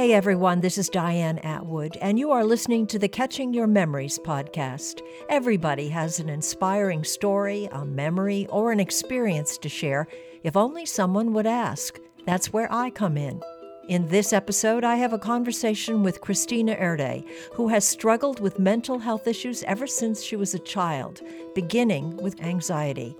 Hey everyone, this is Diane Atwood, and you are listening to the Catching Your Memories podcast. Everybody has an inspiring story, a memory, or an experience to share if only someone would ask. That's where I come in. In this episode, I have a conversation with Christina Erde, who has struggled with mental health issues ever since she was a child, beginning with anxiety.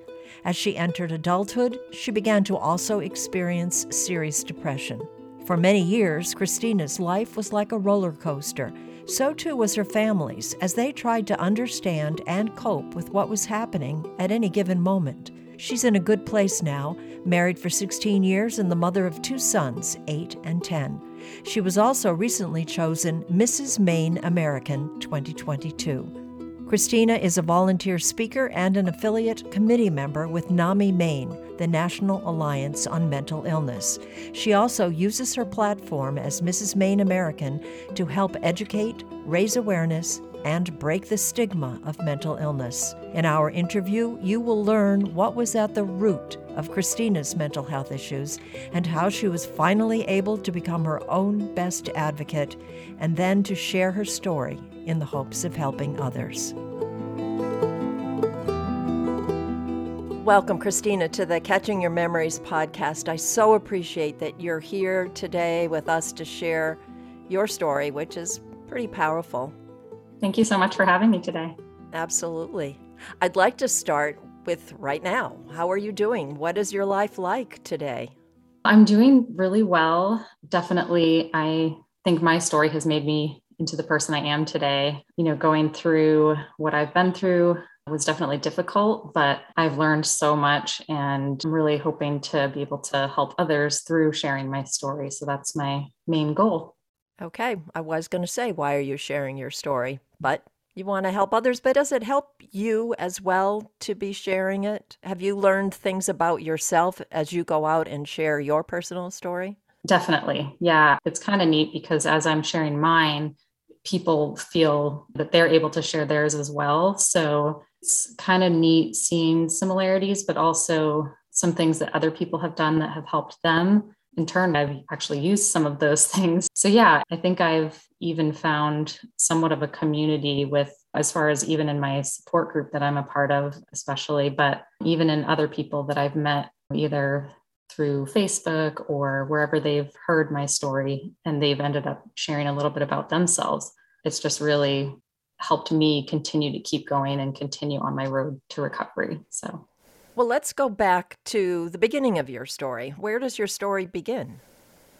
As she entered adulthood, she began to also experience serious depression. For many years, Christina's life was like a roller coaster. So too was her family's, as they tried to understand and cope with what was happening at any given moment. She's in a good place now, married for 16 years and the mother of two sons, 8 and 10. She was also recently chosen Mrs. Maine American 2022. Christina is a volunteer speaker and an affiliate committee member with NAMI Maine, the National Alliance on Mental Illness. She also uses her platform as Mrs. Maine American to help educate, raise awareness, and break the stigma of mental illness. In our interview, you will learn what was at the root of Christina's mental health issues and how she was finally able to become her own best advocate and then to share her story in the hopes of helping others. Welcome, Christina, to the Catching Your Memories podcast. I so appreciate that you're here today with us to share your story, which is pretty powerful. Thank you so much for having me today. Absolutely. I'd like to start with right now. How are you doing? What is your life like today? I'm doing really well. Definitely, I think my story has made me into the person I am today. You know, going through what I've been through was definitely difficult, but I've learned so much and I'm really hoping to be able to help others through sharing my story. So that's my main goal. Okay. I was going to say, why are you sharing your story? But you want to help others, but does it help you as well to be sharing it? Have you learned things about yourself as you go out and share your personal story? Definitely. Yeah. It's kind of neat because as I'm sharing mine, people feel that they're able to share theirs as well. So it's kind of neat seeing similarities, but also some things that other people have done that have helped them. In turn, I've actually used some of those things. So, yeah, I think I've even found somewhat of a community with, as far as even in my support group that I'm a part of, especially, but even in other people that I've met either through Facebook or wherever they've heard my story and they've ended up sharing a little bit about themselves. It's just really helped me continue to keep going and continue on my road to recovery. So, well, let's go back to the beginning of your story. Where does your story begin?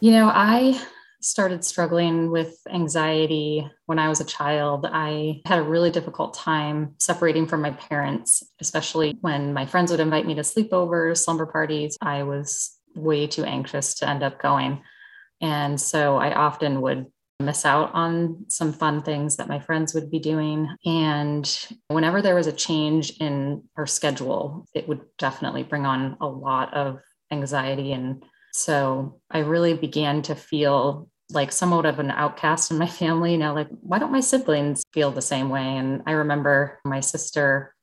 You know, I started struggling with anxiety when I was a child. I had a really difficult time separating from my parents, especially when my friends would invite me to sleepovers, slumber parties. I was way too anxious to end up going. And so I often would miss out on some fun things that my friends would be doing. And whenever there was a change in our schedule, it would definitely bring on a lot of anxiety. And so I really began to feel like somewhat of an outcast in my family. You know, like, why don't my siblings feel the same way? And I remember my sister,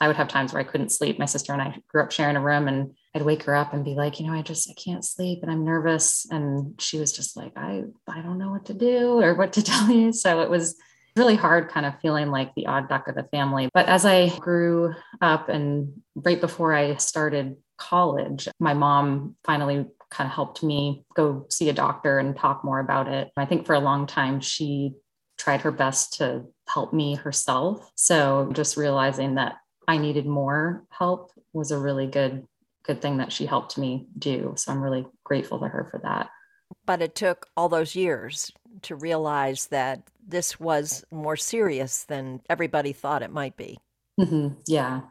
I would have times where I couldn't sleep. My sister and I grew up sharing a room and I'd wake her up and be like, you know, I just I can't sleep and I'm nervous. And she was just like, I I don't know what to do or what to tell you. So it was really hard kind of feeling like the odd duck of the family. But as I grew up and right before I started college, my mom finally kind of helped me go see a doctor and talk more about it. I think for a long time she tried her best to help me herself. So just realizing that I needed more help was a really good good thing that she helped me do. So I'm really grateful to her for that. But it took all those years to realize that this was more serious than everybody thought it might be. Mm-hmm. Yeah.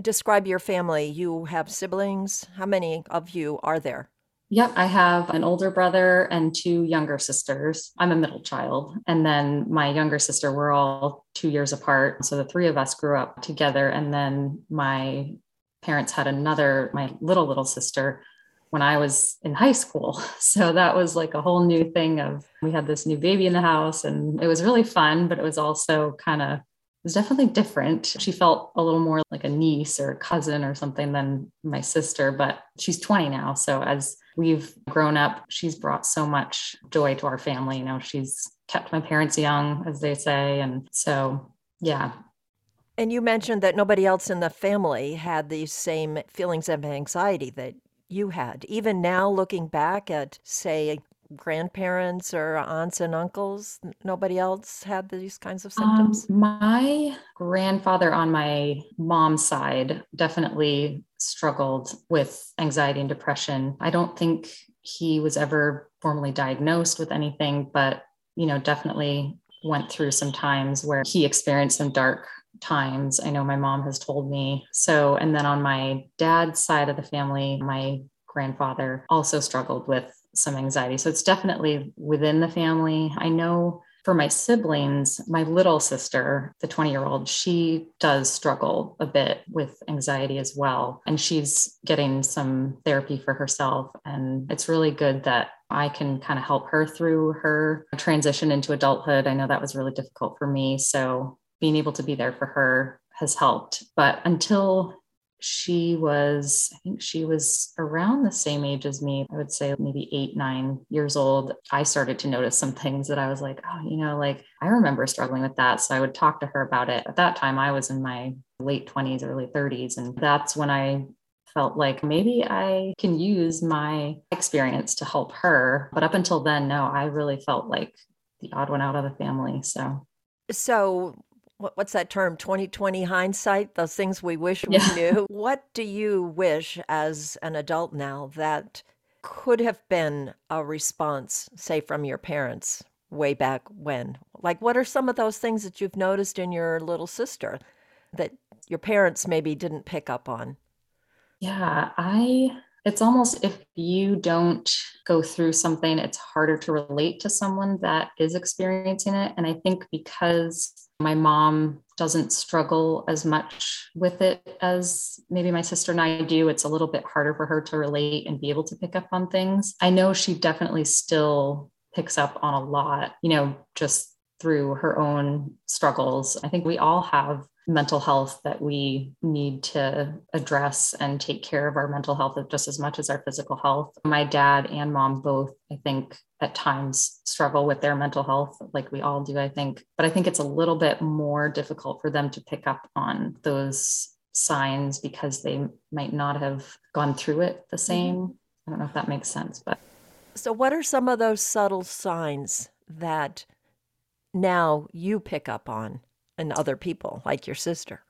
Describe your family. You have siblings. How many of you are there? Yep, I have an older brother and two younger sisters. I'm a middle child. And then my younger sister, we're all two years apart. So the three of us grew up together. And then my parents had another, my little, little sister, when I was in high school. So that was like a whole new thing of we had this new baby in the house and it was really fun, but it was also kind of it was definitely different. She felt a little more like a niece or a cousin or something than my sister, but she's 20 now. So as we've grown up. She's brought so much joy to our family. You know, she's kept my parents young, as they say. And so, yeah. And you mentioned that nobody else in the family had these same feelings of anxiety that you had. Even now, looking back at, say, grandparents or aunts and uncles, nobody else had these kinds of symptoms? Um, my grandfather on my mom's side definitely struggled with anxiety and depression. I don't think he was ever formally diagnosed with anything, but you know, definitely went through some times where he experienced some dark times. I know my mom has told me. So, and then on my dad's side of the family, my grandfather also struggled with some anxiety. So it's definitely within the family. I know for my siblings, my little sister, the 20 year old, she does struggle a bit with anxiety as well. And she's getting some therapy for herself. And it's really good that I can kind of help her through her transition into adulthood. I know that was really difficult for me. So being able to be there for her has helped. But until she was, I think she was around the same age as me. I would say maybe eight, nine years old. I started to notice some things that I was like, oh, you know, like I remember struggling with that. So I would talk to her about it. At that time, I was in my late 20s, early 30s. And that's when I felt like maybe I can use my experience to help her. But up until then, no, I really felt like the odd one out of the family. So, so what's that term? 2020 hindsight? Those things we wish we yeah. knew. What do you wish as an adult now that could have been a response say from your parents way back when? Like what are some of those things that you've noticed in your little sister that your parents maybe didn't pick up on? Yeah i it's almost if you don't go through something, it's harder to relate to someone that is experiencing it. And I think because my mom doesn't struggle as much with it as maybe my sister and I do, it's a little bit harder for her to relate and be able to pick up on things. I know she definitely still picks up on a lot, you know, just through her own struggles. I think we all have mental health that we need to address and take care of our mental health just as much as our physical health. My dad and mom both, I think, at times struggle with their mental health, like we all do, I think. But I think it's a little bit more difficult for them to pick up on those signs because they might not have gone through it the mm-hmm. same. I don't know if that makes sense, but. So, what are some of those subtle signs that now you pick up on? And other people like your sister?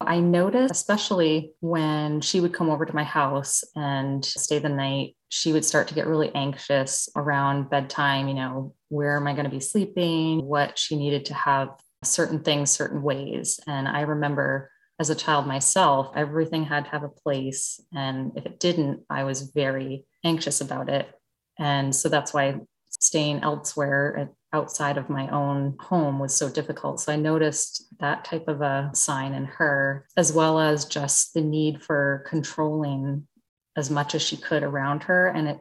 I noticed, especially when she would come over to my house and stay the night, she would start to get really anxious around bedtime. You know, where am I going to be sleeping? What she needed to have certain things certain ways. And I remember as a child myself, everything had to have a place. And if it didn't, I was very anxious about it. And so that's why staying elsewhere outside of my own home was so difficult. So I noticed that type of a sign in her, as well as just the need for controlling as much as she could around her. And it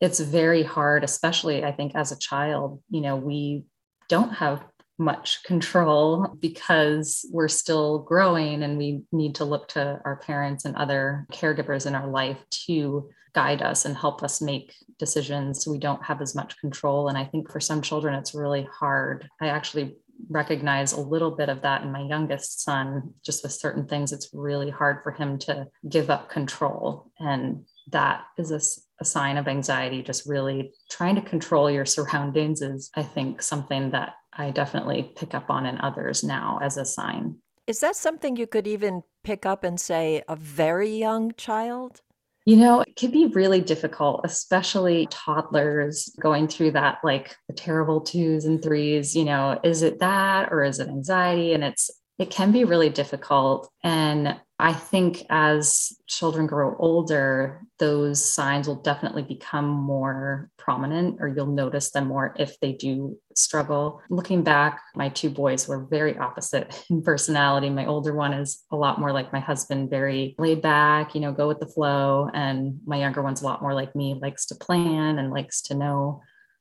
it's very hard, especially I think as a child, you know, we don't have much control because we're still growing and we need to look to our parents and other caregivers in our life to guide us and help us make decisions we don't have as much control. And i think for some children it's really hard. I actually recognize a little bit of that in my youngest son just with certain things it's really hard for him to give up control. And that is a, a sign of anxiety. Just really trying to control your surroundings is i think something that i definitely pick up on in others now as a sign. Is that something you could even pick up and say a very young child you know, it can be really difficult, especially toddlers going through that, like the terrible twos and threes. You know, is it that or is it anxiety? And it's, it can be really difficult. And I think as children grow older, those signs will definitely become more prominent, or you'll notice them more if they do struggle. Looking back, my two boys were very opposite in personality. My older one is a lot more like my husband, very laid back, you know, go with the flow. And my younger one's a lot more like me, likes to plan and likes to know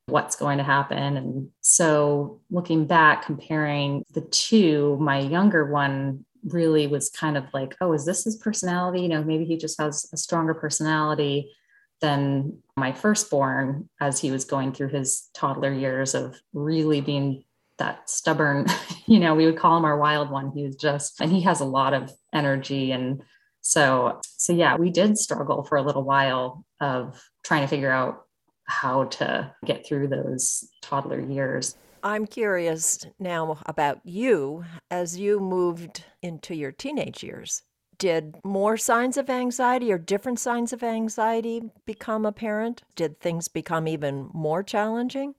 what's going to happen. And so looking back, comparing the two, my younger one really was kind of like, oh, is this his personality? You know, maybe he just has a stronger personality. than my firstborn, as he was going through his toddler years of really being that stubborn, you know, we would call him our wild one. He was just, and he has a lot of energy. And so, so yeah, we did struggle for a little while of trying to figure out how to get through those toddler years. I'm curious now about you as you moved into your teenage years. Did more signs of anxiety or different signs of anxiety become apparent? Did things become even more challenging?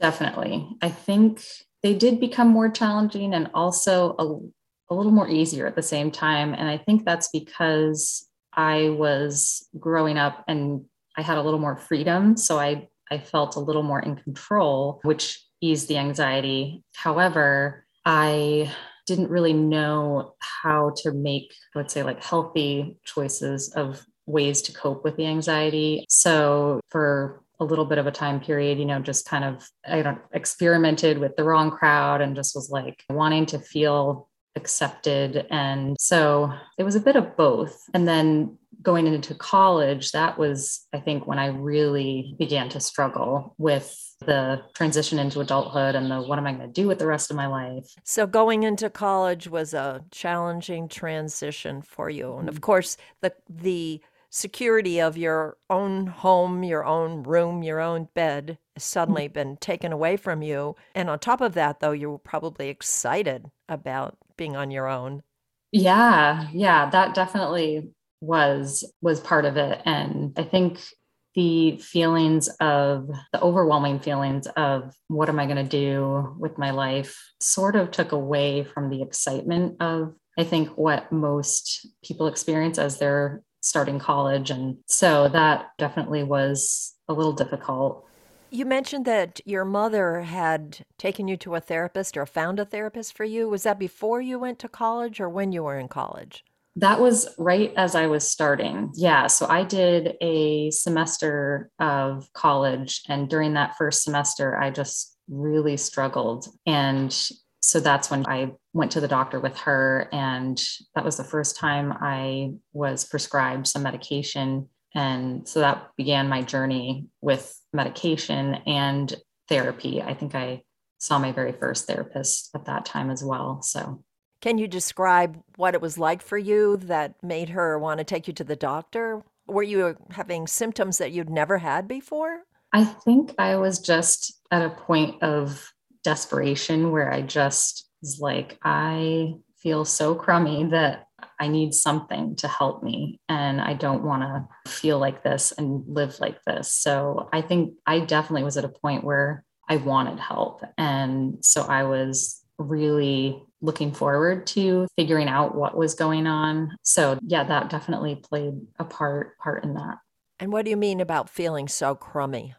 Definitely. I think they did become more challenging and also a, a little more easier at the same time. And I think that's because I was growing up and I had a little more freedom. So I, I felt a little more in control, which eased the anxiety. However, I didn't really know how to make, let's say, like healthy choices of ways to cope with the anxiety. So for a little bit of a time period, you know, just kind of, I don't experimented with the wrong crowd and just was like wanting to feel accepted. And so it was a bit of both. And then going into college, that was, I think, when I really began to struggle with the transition into adulthood and the what am I going to do with the rest of my life. So, going into college was a challenging transition for you. And of mm-hmm. course, the, the security of your own home, your own room, your own bed has suddenly mm-hmm. been taken away from you. And on top of that, though, you were probably excited about being on your own. Yeah, yeah, that definitely was was part of it. And i think the feelings of the overwhelming feelings of what am i going to do with my life sort of took away from the excitement of i think what most people experience as they're starting college. And so that definitely was a little difficult you mentioned that your mother had taken you to a therapist or found a therapist for you. Was that before you went to college or when you were in college? That was right as I was starting. Yeah. So I did a semester of college. And during that first semester, I just really struggled. And so that's when I went to the doctor with her. And that was the first time I was prescribed some medication. And so that began my journey with medication and therapy. I think I saw my very first therapist at that time as well. So can you describe what it was like for you that made her want to take you to the doctor? Were you having symptoms that you'd never had before? I think I was just at a point of desperation where I just was like, I feel so crummy that I need something to help me. And I don't want to feel like this and live like this. So I think I definitely was at a point where I wanted help. And so I was really looking forward to figuring out what was going on. So yeah, that definitely played a part part in that. And what do you mean about feeling so crummy?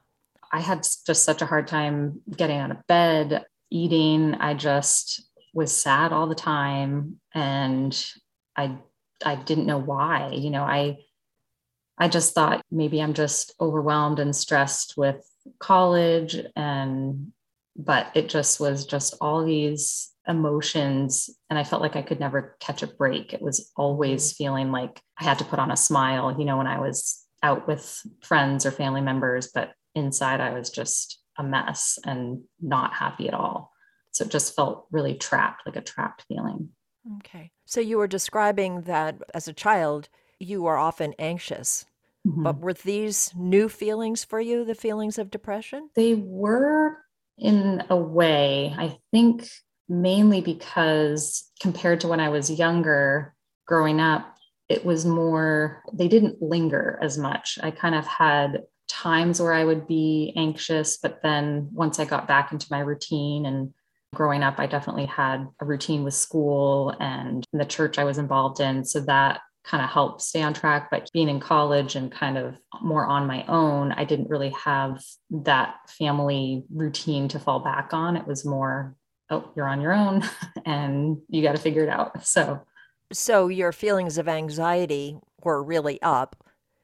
I had just such a hard time getting out of bed, eating. I just was sad all the time and I I didn't know why. You know, I I just thought maybe I'm just overwhelmed and stressed with college and but it just was just all these emotions and i felt like i could never catch a break it was always feeling like i had to put on a smile you know when i was out with friends or family members but inside i was just a mess and not happy at all so it just felt really trapped like a trapped feeling okay so you were describing that as a child you were often anxious mm-hmm. but were these new feelings for you the feelings of depression they were in a way i think mainly because compared to when I was younger, growing up, it was more, they didn't linger as much. I kind of had times where I would be anxious, but then once I got back into my routine and growing up, I definitely had a routine with school and the church I was involved in. So that kind of helped stay on track. But being in college and kind of more on my own, I didn't really have that family routine to fall back on. It was more oh, you're on your own and you got to figure it out. So, so your feelings of anxiety were really up,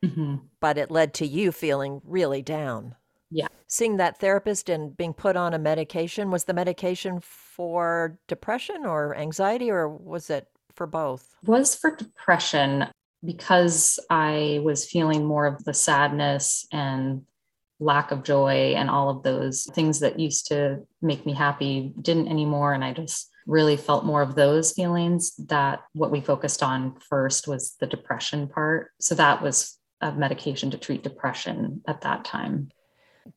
mm-hmm. but it led to you feeling really down. Yeah. Seeing that therapist and being put on a medication, was the medication for depression or anxiety, or was it for both? Was for depression. because I was feeling more of the sadness and lack of joy and all of those things that used to make me happy didn't anymore. And I just really felt more of those feelings that what we focused on first was the depression part. So that was a medication to treat depression at that time.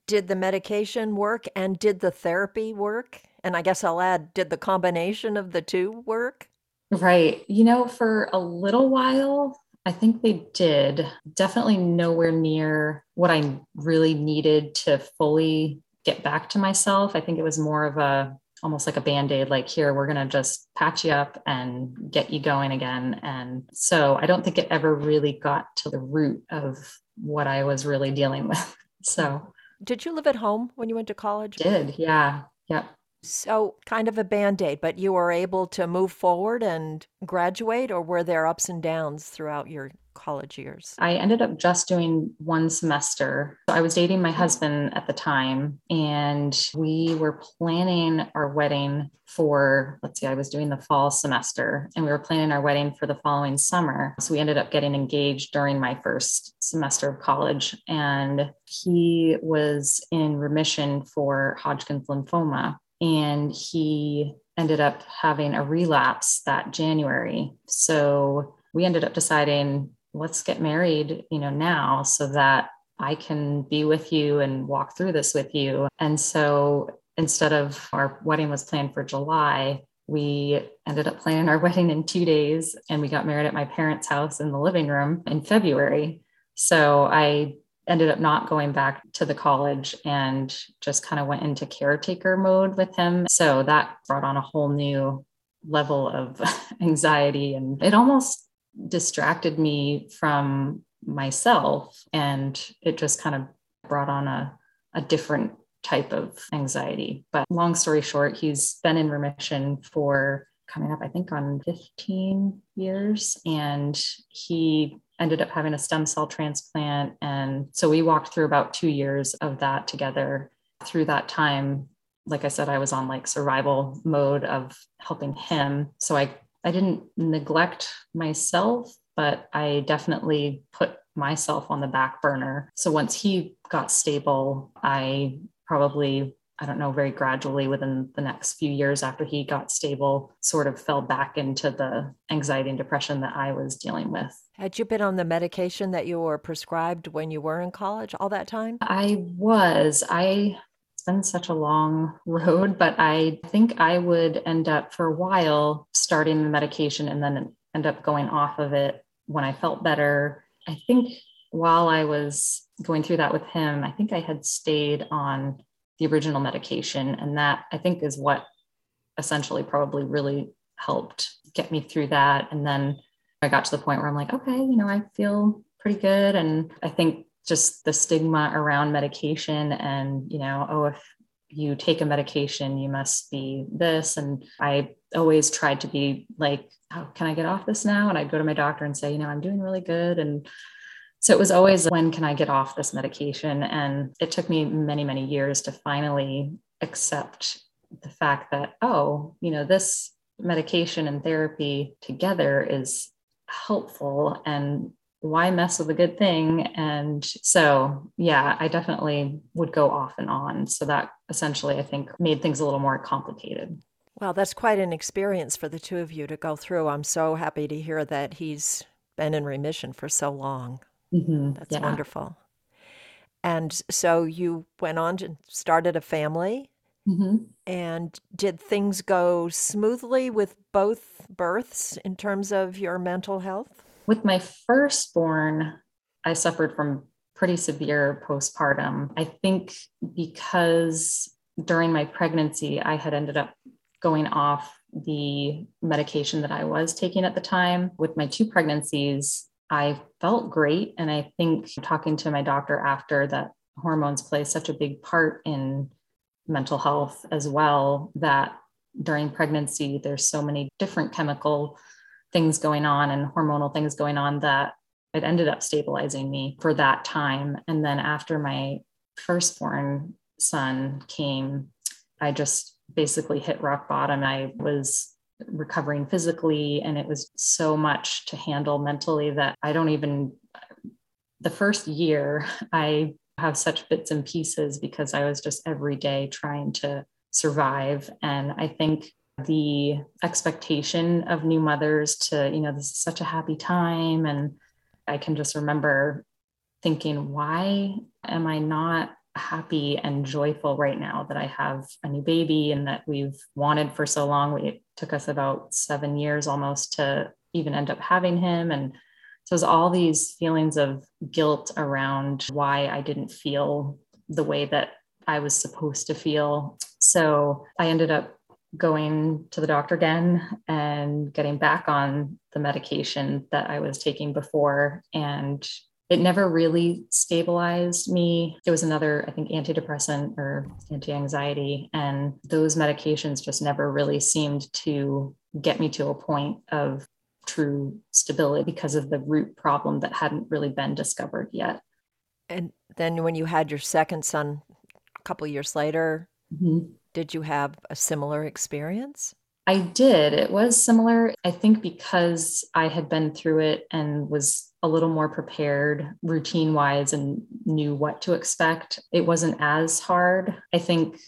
Did the medication work and did the therapy work? And I guess I'll add, did the combination of the two work? Right. You know, for a little while, I think they did. Definitely nowhere near what I really needed to fully get back to myself. I think it was more of a almost like a band-aid like here we're going to just patch you up and get you going again and so i don't think it ever really got to the root of what i was really dealing with so did you live at home when you went to college? Did yeah yep so, kind of a band aid, but you were able to move forward and graduate, or were there ups and downs throughout your college years? I ended up just doing one semester. I was dating my husband at the time, and we were planning our wedding for, let's see, I was doing the fall semester, and we were planning our wedding for the following summer. So, we ended up getting engaged during my first semester of college, and he was in remission for Hodgkin's lymphoma and he ended up having a relapse that January. So we ended up deciding, let's get married, you know, now so that I can be with you and walk through this with you. And so instead of our wedding was planned for July, we ended up planning our wedding in two days and we got married at my parents' house in the living room in February. So I ended up not going back to the college and just kind of went into caretaker mode with him. So that brought on a whole new level of anxiety and it almost distracted me from myself and it just kind of brought on a, a different type of anxiety. But long story short, he's been in remission for coming up, I think, on 15 years. And he ended up having a stem cell transplant. And so we walked through about two years of that together. Through that time, like I said, I was on like survival mode of helping him. So I, I didn't neglect myself, but I definitely put myself on the back burner. So once he got stable, I probably I don't know, very gradually within the next few years after he got stable, sort of fell back into the anxiety and depression that I was dealing with. Had you been on the medication that you were prescribed when you were in college all that time? I was. I it's been such a long road, but I think I would end up for a while starting the medication and then end up going off of it when I felt better. I think while I was going through that with him, I think I had stayed on the original medication. And that I think is what essentially probably really helped get me through that. And then I got to the point where I'm like, okay, you know, I feel pretty good. And I think just the stigma around medication and, you know, oh, if you take a medication, you must be this. And I always tried to be like, oh, can I get off this now? And I'd go to my doctor and say, you know, I'm doing really good. And so it was always, when can I get off this medication? And it took me many, many years to finally accept the fact that, oh, you know, this medication and therapy together is helpful and why mess with a good thing? And so, yeah, I definitely would go off and on. So that essentially, I think, made things a little more complicated. Well, that's quite an experience for the two of you to go through. I'm so happy to hear that he's been in remission for so long. Mm-hmm. That's yeah. wonderful. And so you went on and started a family. Mm-hmm. And did things go smoothly with both births in terms of your mental health? With my firstborn, I suffered from pretty severe postpartum. I think because during my pregnancy, I had ended up going off the medication that I was taking at the time. With my two pregnancies, I felt great. And I think talking to my doctor after that hormones play such a big part in mental health as well that during pregnancy, there's so many different chemical things going on and hormonal things going on that it ended up stabilizing me for that time. And then after my firstborn son came, I just basically hit rock bottom. I was recovering physically. And it was so much to handle mentally that I don't even, the first year, I have such bits and pieces because I was just every day trying to survive. And I think the expectation of new mothers to, you know, this is such a happy time. And I can just remember thinking, why am I not happy and joyful right now that I have a new baby and that we've wanted for so long? It took us about seven years almost to even end up having him. And so it was all these feelings of guilt around why I didn't feel the way that I was supposed to feel. So I ended up going to the doctor again and getting back on the medication that I was taking before. And it never really stabilized me. It was another, I think, antidepressant or anti anxiety. And those medications just never really seemed to get me to a point of true stability because of the root problem that hadn't really been discovered yet. And then when you had your second son a couple years later, mm-hmm. did you have a similar experience? I did. It was similar. I think because I had been through it and was a little more prepared routine wise and knew what to expect, it wasn't as hard. I think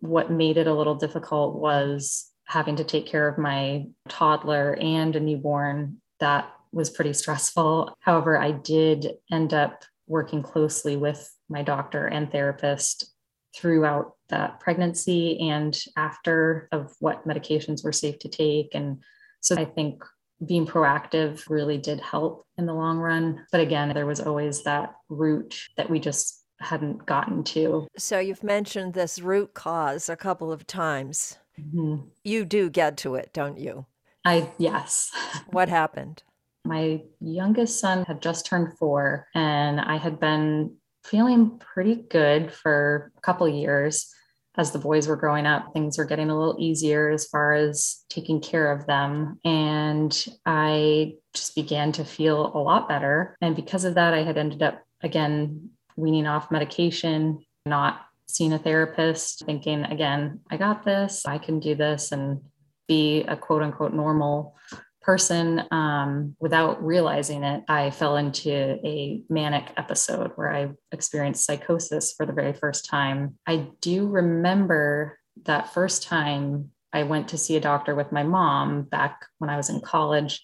what made it a little difficult was having to take care of my toddler and a newborn. That was pretty stressful. However, I did end up working closely with my doctor and therapist throughout that pregnancy and after of what medications were safe to take. And so I think being proactive really did help in the long run. But again, there was always that root that we just hadn't gotten to. So you've mentioned this root cause a couple of times. Mm-hmm. You do get to it, don't you? I, yes. what happened? My youngest son had just turned four, and I had been feeling pretty good for a couple years as the boys were growing up, things were getting a little easier as far as taking care of them. And I just began to feel a lot better. And because of that, I had ended up again weaning off medication, not seeing a therapist, thinking, again, I got this, I can do this and be a quote unquote normal person um, without realizing it i fell into a manic episode where i experienced psychosis for the very first time. I do remember that first time i went to see a doctor with my mom back when i was in college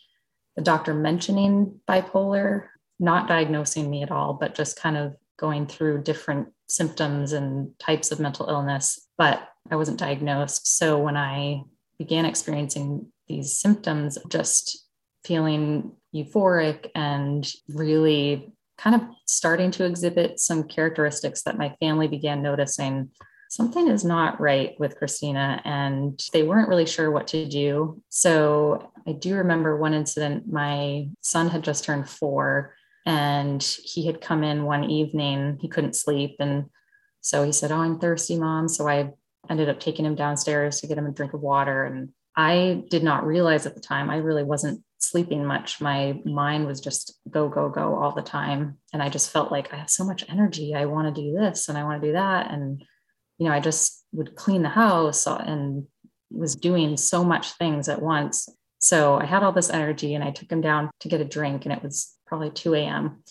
the doctor mentioning bipolar not diagnosing me at all but just kind of going through different symptoms and types of mental illness but i wasn't diagnosed. So when i began experiencing these symptoms, just feeling euphoric and really kind of starting to exhibit some characteristics that my family began noticing something is not right with Christina, and they weren't really sure what to do. So I do remember one incident. My son had just turned four, and he had come in one evening. He couldn't sleep. And so he said, Oh, I'm thirsty, mom. So I ended up taking him downstairs to get him a drink of water. And I did not realize at the time, I really wasn't sleeping much. My mind was just go, go, go all the time. And I just felt like I have so much energy. I want to do this and I want to do that. And, you know, I just would clean the house and was doing so much things at once. So I had all this energy and I took him down to get a drink and it was probably 2 a.m.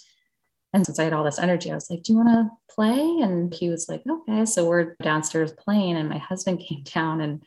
And since I had all this energy, I was like, Do you want to play? And he was like, Okay. So we're downstairs playing, and my husband came down and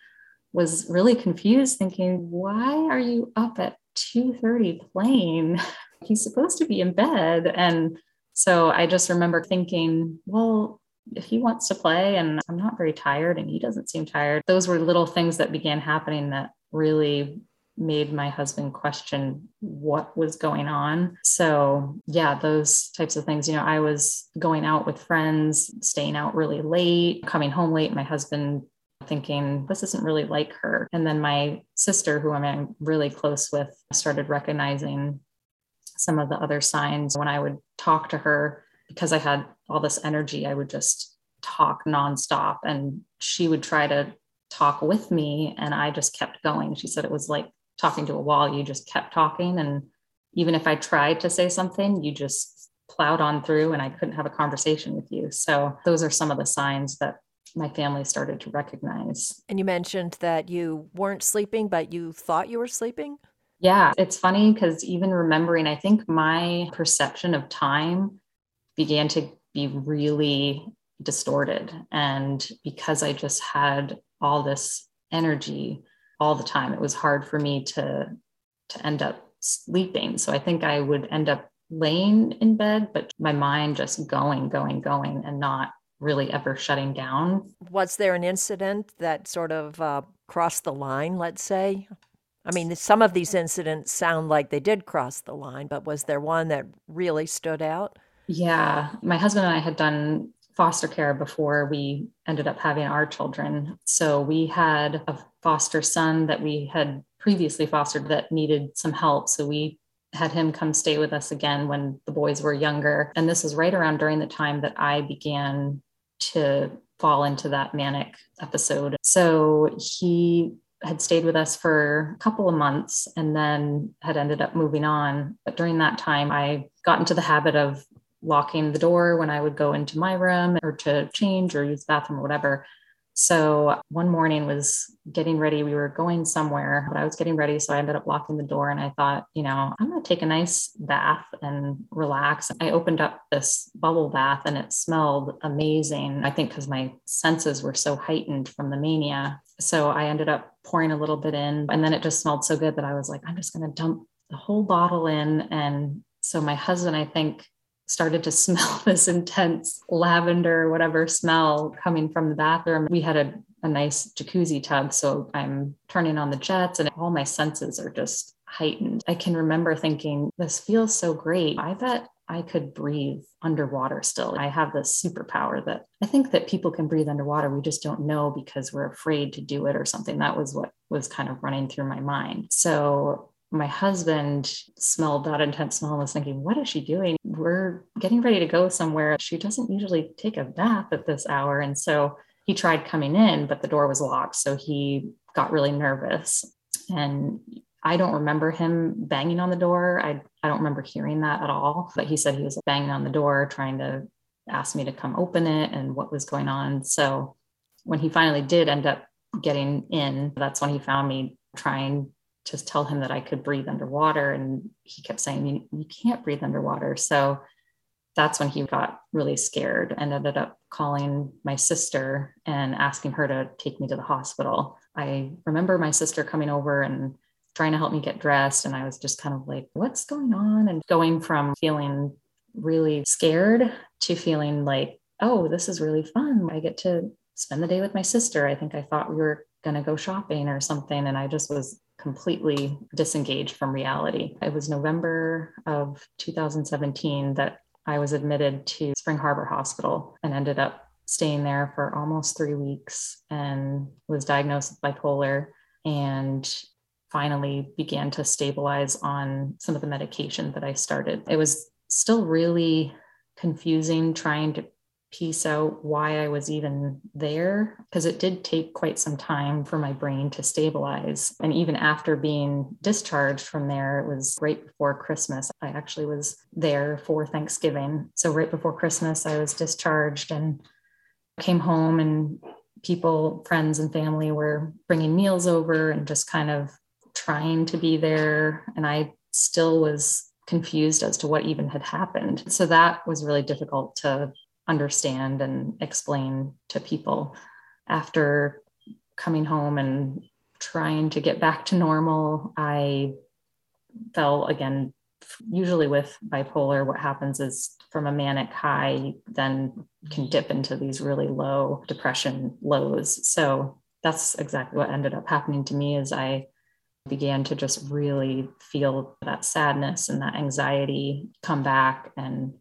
was really confused thinking why are you up at 2:30 playing he's supposed to be in bed and so i just remember thinking well if he wants to play and i'm not very tired and he doesn't seem tired those were little things that began happening that really made my husband question what was going on. So, yeah, those types of things. You know, I was going out with friends, staying out really late, coming home late. My husband thinking this isn't really like her. And then my sister, who I'm really close with, started recognizing some of the other signs when I would talk to her because I had all this energy. I would just talk nonstop, and she would try to talk with me, and I just kept going. She said it was like talking to a wall. You just kept talking, and even if I tried to say something, you just plowed on through, and I couldn't have a conversation with you. So those are some of the signs that my family started to recognize. And you mentioned that you weren't sleeping, but you thought you were sleeping? Yeah, it's funny because even remembering, I think my perception of time began to be really distorted. And because I just had all this energy all the time, it was hard for me to to end up sleeping. So I think I would end up laying in bed, but my mind just going, going, going, and not really ever shutting down. Was there an incident that sort of uh, crossed the line, let's say? I mean, some of these incidents sound like they did cross the line, but was there one that really stood out? Yeah. My husband and I had done foster care before we ended up having our children. So we had a foster son that we had previously fostered that needed some help. So we had him come stay with us again when the boys were younger. And this was right around during the time that I began to fall into that manic episode. So he had stayed with us for a couple of months and then had ended up moving on. But during that time, I got into the habit of locking the door when I would go into my room or to change or use the bathroom or whatever. So one morning was getting ready. We were going somewhere, but I was getting ready. So I ended up locking the door and I thought, you know, I'm going to take a nice bath and relax. I opened up this bubble bath and it smelled amazing. I think because my senses were so heightened from the mania. So I ended up pouring a little bit in and then it just smelled so good that I was like, I'm just going to dump the whole bottle in. And so my husband, I think, started to smell this intense lavender, whatever smell coming from the bathroom. We had a, a nice jacuzzi tub. So I'm turning on the jets and all my senses are just heightened. I can remember thinking, this feels so great. I bet I could breathe underwater still. I have this superpower that I think that people can breathe underwater. We just don't know because we're afraid to do it or something. That was what was kind of running through my mind. So my husband smelled that intense smell and was thinking, what is she doing? We're getting ready to go somewhere. She doesn't usually take a bath at this hour. And so he tried coming in, but the door was locked. So he got really nervous. And I don't remember him banging on the door. I, I don't remember hearing that at all. But he said he was banging on the door, trying to ask me to come open it and what was going on. So when he finally did end up getting in, that's when he found me trying just tell him that I could breathe underwater. And he kept saying, you, you can't breathe underwater. So that's when he got really scared and ended up calling my sister and asking her to take me to the hospital. I remember my sister coming over and trying to help me get dressed. And I was just kind of like, what's going on? And going from feeling really scared to feeling like, oh, this is really fun. I get to spend the day with my sister. I think I thought we were going to go shopping or something. And I just was completely disengaged from reality. It was November of 2017 that I was admitted to Spring Harbor Hospital and ended up staying there for almost three weeks and was diagnosed with bipolar and finally began to stabilize on some of the medication that I started. It was still really confusing trying to piece out why I was even there because it did take quite some time for my brain to stabilize. And even after being discharged from there, it was right before Christmas. I actually was there for Thanksgiving. So, right before Christmas, I was discharged and came home, and people, friends, and family were bringing meals over and just kind of trying to be there. And I still was confused as to what even had happened. So that was really difficult to understand and explain to people after coming home and trying to get back to normal i fell again usually with bipolar what happens is from a manic high then can dip into these really low depression lows. So that's exactly what ended up happening to me is i began to just really feel that sadness and that anxiety come back and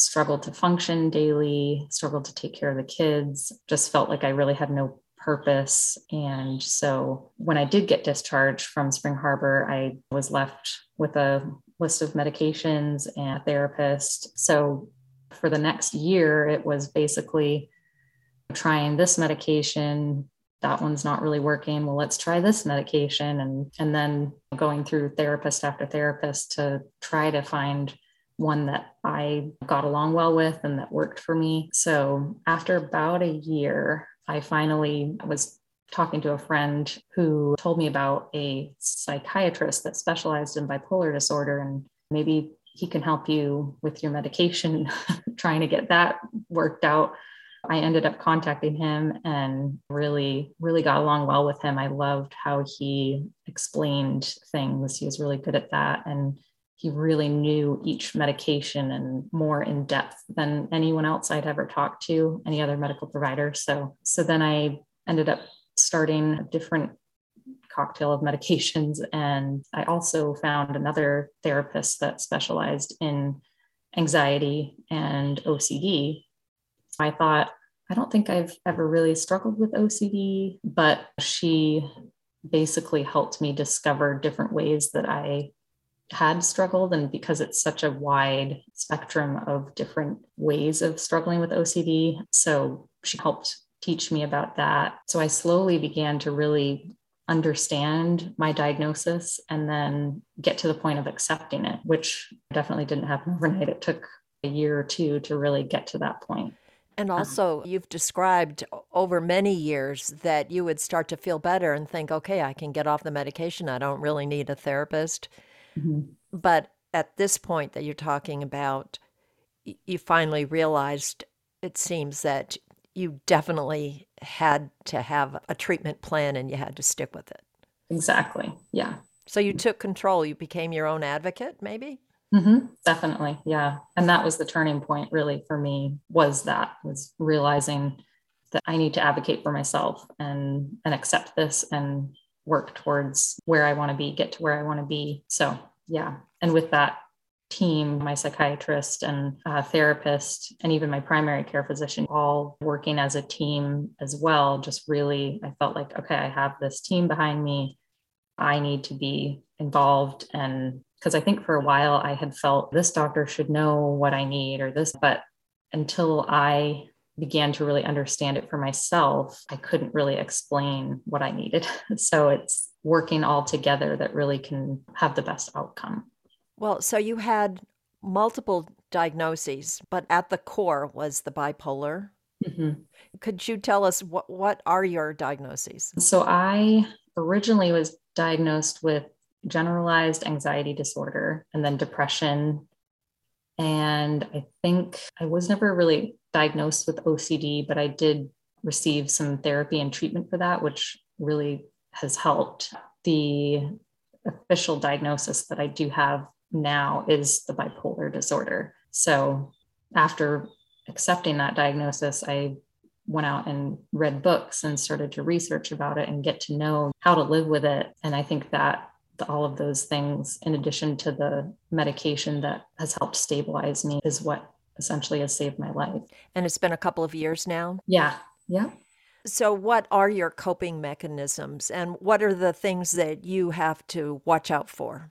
struggled to function daily, struggled to take care of the kids, just felt like I really had no purpose. And so when I did get discharged from Spring Harbor, I was left with a list of medications and a therapist. So for the next year, it was basically trying this medication. That one's not really working. Well, let's try this medication. And, and then going through therapist after therapist to try to find one that I got along well with and that worked for me. So after about a year, I finally was talking to a friend who told me about a psychiatrist that specialized in bipolar disorder and maybe he can help you with your medication, trying to get that worked out. I ended up contacting him and really, really got along well with him. I loved how he explained things. He was really good at that. And he really knew each medication and more in depth than anyone else I'd ever talked to, any other medical provider. So, so then I ended up starting a different cocktail of medications. And I also found another therapist that specialized in anxiety and OCD. I thought, I don't think I've ever really struggled with OCD, but she basically helped me discover different ways that I had struggled. And because it's such a wide spectrum of different ways of struggling with OCD, so she helped teach me about that. So I slowly began to really understand my diagnosis and then get to the point of accepting it, which definitely didn't happen overnight. It took a year or two to really get to that point. And um, also, you've described over many years that you would start to feel better and think, okay, I can get off the medication. I don't really need a therapist. Mm-hmm. But at this point that you're talking about, you finally realized it seems that you definitely had to have a treatment plan and you had to stick with it. Exactly. Yeah. So you took control. You became your own advocate, maybe? Mm-hmm. Definitely. Yeah. And that was the turning point really for me was that was realizing that I need to advocate for myself and, and accept this and work towards where I want to be, get to where I want to be. So yeah. And with that team, my psychiatrist and uh, therapist, and even my primary care physician, all working as a team as well. Just really, I felt like, okay, I have this team behind me. I need to be involved. And because I think for a while I had felt this doctor should know what I need or this, but until I began to really understand it for myself, I couldn't really explain what I needed. So it's working all together that really can have the best outcome. Well, so you had multiple diagnoses, but at the core was the bipolar. Mm-hmm. Could you tell us what, what are your diagnoses? So I originally was diagnosed with generalized anxiety disorder and then depression. And I think I was never really diagnosed with OCD, but I did receive some therapy and treatment for that, which really has helped. The official diagnosis that I do have now is the bipolar disorder. So after accepting that diagnosis, I went out and read books and started to research about it and get to know how to live with it. And I think that all of those things, in addition to the medication that has helped stabilize me, is what essentially has saved my life. And it's been a couple of years now? Yeah. Yeah. So, what are your coping mechanisms and what are the things that you have to watch out for?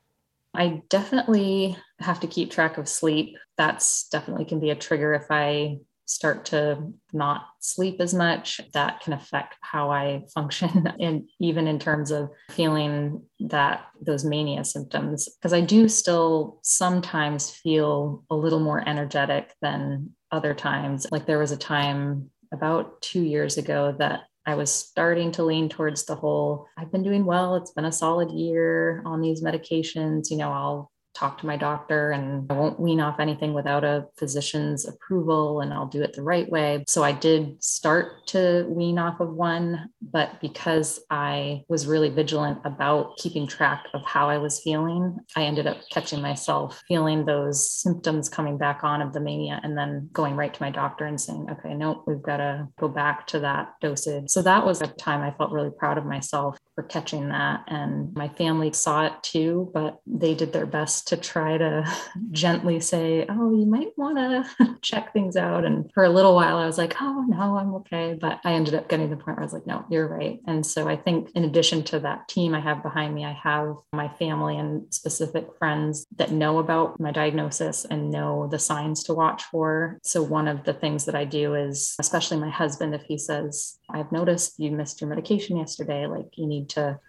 I definitely have to keep track of sleep. That's definitely can be a trigger if I start to not sleep as much. That can affect how I function, and even in terms of feeling that those mania symptoms, because I do still sometimes feel a little more energetic than other times. Like there was a time about two years ago that I was starting to lean towards the whole I've been doing well. It's been a solid year on these medications. You know, I'll talk to my doctor and I won't wean off anything without a physician's approval and I'll do it the right way. So I did start to wean off of one, but because I was really vigilant about keeping track of how I was feeling, I ended up catching myself feeling those symptoms coming back on of the mania and then going right to my doctor and saying, okay, nope, we've got to go back to that dosage. So that was a time I felt really proud of myself for catching that. And my family saw it too, but they did their best to try to gently say, Oh, you might want to check things out. And for a little while, I was like, Oh, no, I'm okay. But I ended up getting to the point where I was like, No, you're right. And so I think, in addition to that team I have behind me, I have my family and specific friends that know about my diagnosis and know the signs to watch for. So, one of the things that I do is, especially my husband, if he says, I've noticed you missed your medication yesterday, like you need to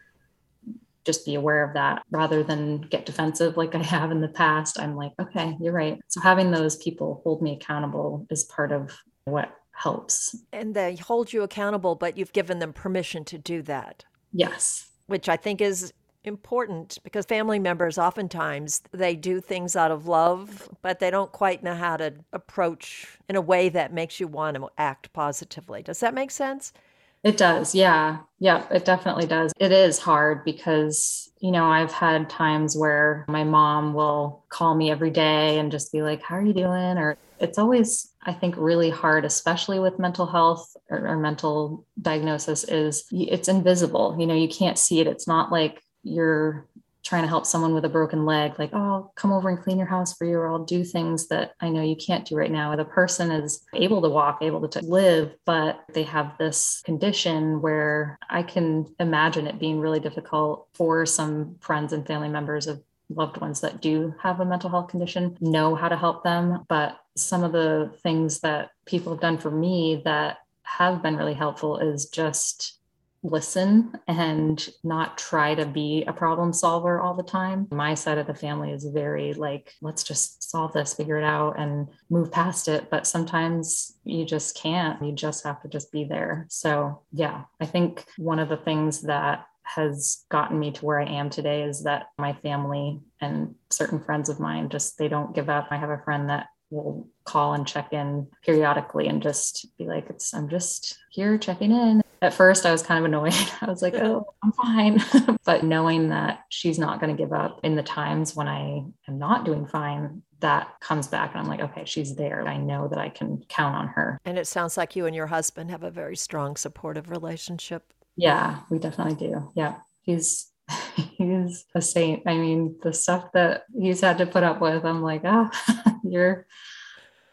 just be aware of that rather than get defensive like I have in the past. I'm like, okay, you're right. So having those people hold me accountable is part of what helps. And they hold you accountable, but you've given them permission to do that. Yes. Which I think is important because family members oftentimes they do things out of love but they don't quite know how to approach in a way that makes you want to act positively does that make sense it does yeah. Yeah it definitely does. It is hard because you know i've had times where my mom will call me every day and just be like how are you doing? or it's always i think really hard especially with mental health or, or mental diagnosis is it's invisible. You know you can't see it. It's not like you're trying to help someone with a broken leg, like, oh, I'll come over and clean your house for you, or I'll do things that I know you can't do right now. The person is able to walk, able to live, but they have this condition where I can imagine it being really difficult for some friends and family members of loved ones that do have a mental health condition know how to help them. But some of the things that people have done for me that have been really helpful is just listen and not try to be a problem solver all the time. My side of the family is very like, let's just solve this, figure it out, and move past it. But sometimes you just can't. You just have to just be there. So, yeah, I think one of the things that has gotten me to where I am today is that my family and certain friends of mine just they don't give up. I have a friend that will call and check in periodically and just be like it's I'm just here checking in at first I was kind of annoyed. I was like, oh, I'm fine. but knowing that she's not going to give up in the times when I am not doing fine, that comes back and I'm like, okay, she's there. I know that I can count on her. And it sounds like you and your husband have a very strong supportive relationship. Yeah, we definitely do. Yeah. He's he's a saint. I mean, the stuff that he's had to put up with, I'm like, ah, oh, you're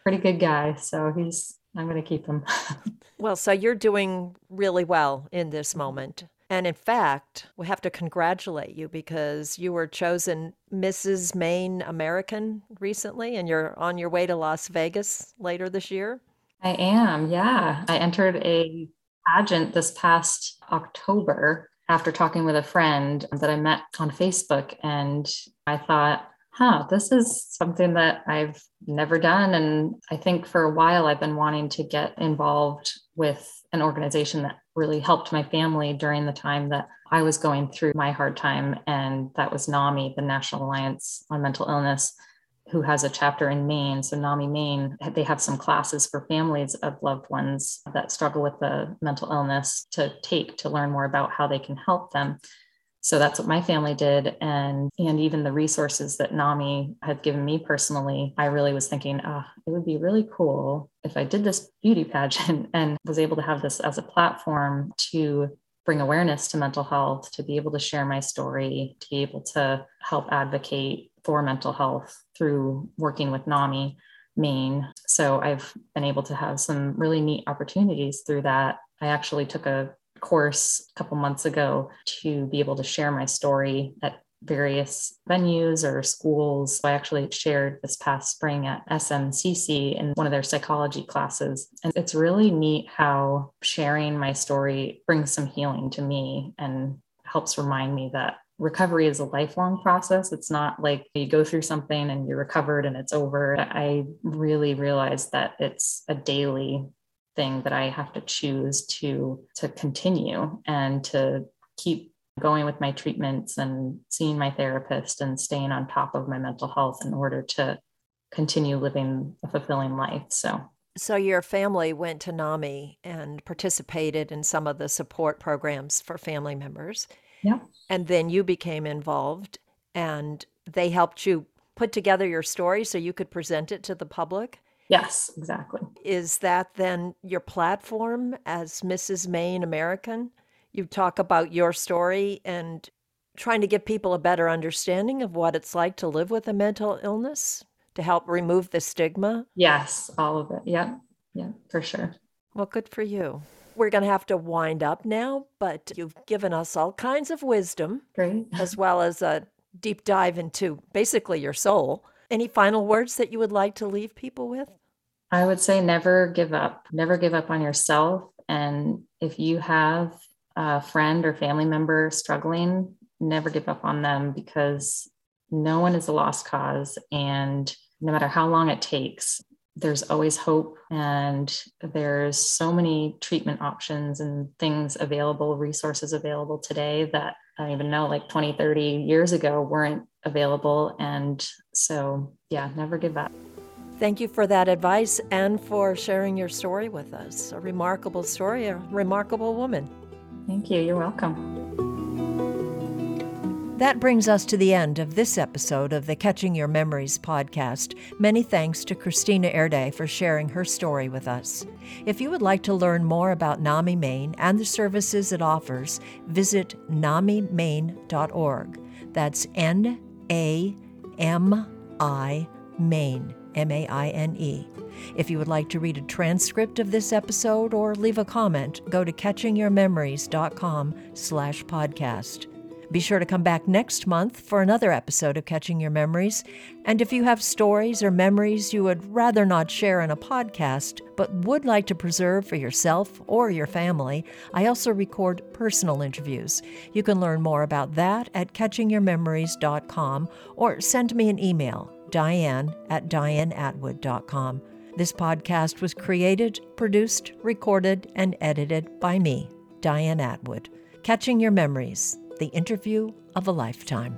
pretty good guy. So he's I'm going to keep them. Well, so you're doing really well in this moment. And in fact, we have to congratulate you because you were chosen Mrs. Maine American recently and you're on your way to Las Vegas later this year. I am, yeah. I entered a pageant this past October after talking with a friend that I met on Facebook. And I thought, huh, this is something that I've never done. And I think for a while I've been wanting to get involved with an organization that really helped my family during the time that I was going through my hard time. And that was NAMI, the National Alliance on Mental Illness, who has a chapter in Maine. So, NAMI Maine, they have some classes for families of loved ones that struggle with the mental illness to take to learn more about how they can help them so that's what my family did. And and even the resources that nami had given me personally i really was thinking oh, it would be really cool if i did this beauty pageant and was able to have this as a platform to bring awareness to mental health to be able to share my story to be able to help advocate for mental health through working with nami maine so i've been able to have some really neat opportunities through that. I actually took a course a couple months ago to be able to share my story at various venues or schools. I actually shared this past spring at SMCC in one of their psychology classes. And it's really neat how sharing my story brings some healing to me and helps remind me that recovery is a lifelong process. It's not like you go through something and you're recovered and it's over. I really realized that it's a daily thing that I have to choose to to continue and to keep going with my treatments and seeing my therapist and staying on top of my mental health in order to continue living a fulfilling life. So so your family went to NAMI and participated in some of the support programs for family members. Yeah. And then you became involved and they helped you put together your story so you could present it to the public. Yes, exactly. Is that then your platform as Mrs. Maine American? You talk about your story and trying to give people a better understanding of what it's like to live with a mental illness to help remove the stigma? Yes, all of it. Yeah, yeah, for sure. Well, good for you. We're going to have to wind up now, but you've given us all kinds of wisdom. Great. As well as a deep dive into basically your soul. Any final words that you would like to leave people with? I would say never give up. Never give up on yourself. And if you have a friend or family member struggling, never give up on them because no one is a lost cause. And no matter how long it takes, there's always hope and there's so many treatment options and things available, resources available today that I don't even know, like 20, 30 years ago weren't available. And so, yeah, never give up. Thank you for that advice and for sharing your story with us. A remarkable story, a remarkable woman. Thank you. You're welcome. That brings us to the end of this episode of the Catching Your Memories podcast. Many thanks to Christina Erday for sharing her story with us. If you would like to learn more about NAMI Maine and the services it offers, visit namimaine.org. That's N A M I Maine, M A I N E. If you would like to read a transcript of this episode or leave a comment, go to catchingyourmemories.com slash podcast. Be sure to come back next month for another episode of Catching Your Memories. And if you have stories or memories you would rather not share in a podcast, but would like to preserve for yourself or your family, I also record personal interviews. You can learn more about that at catchingyourmemories.com or send me an email, diane at dianeatwood.com. This podcast was created, produced, recorded, and edited by me, Diane Atwood. Catching Your Memories the interview of a lifetime.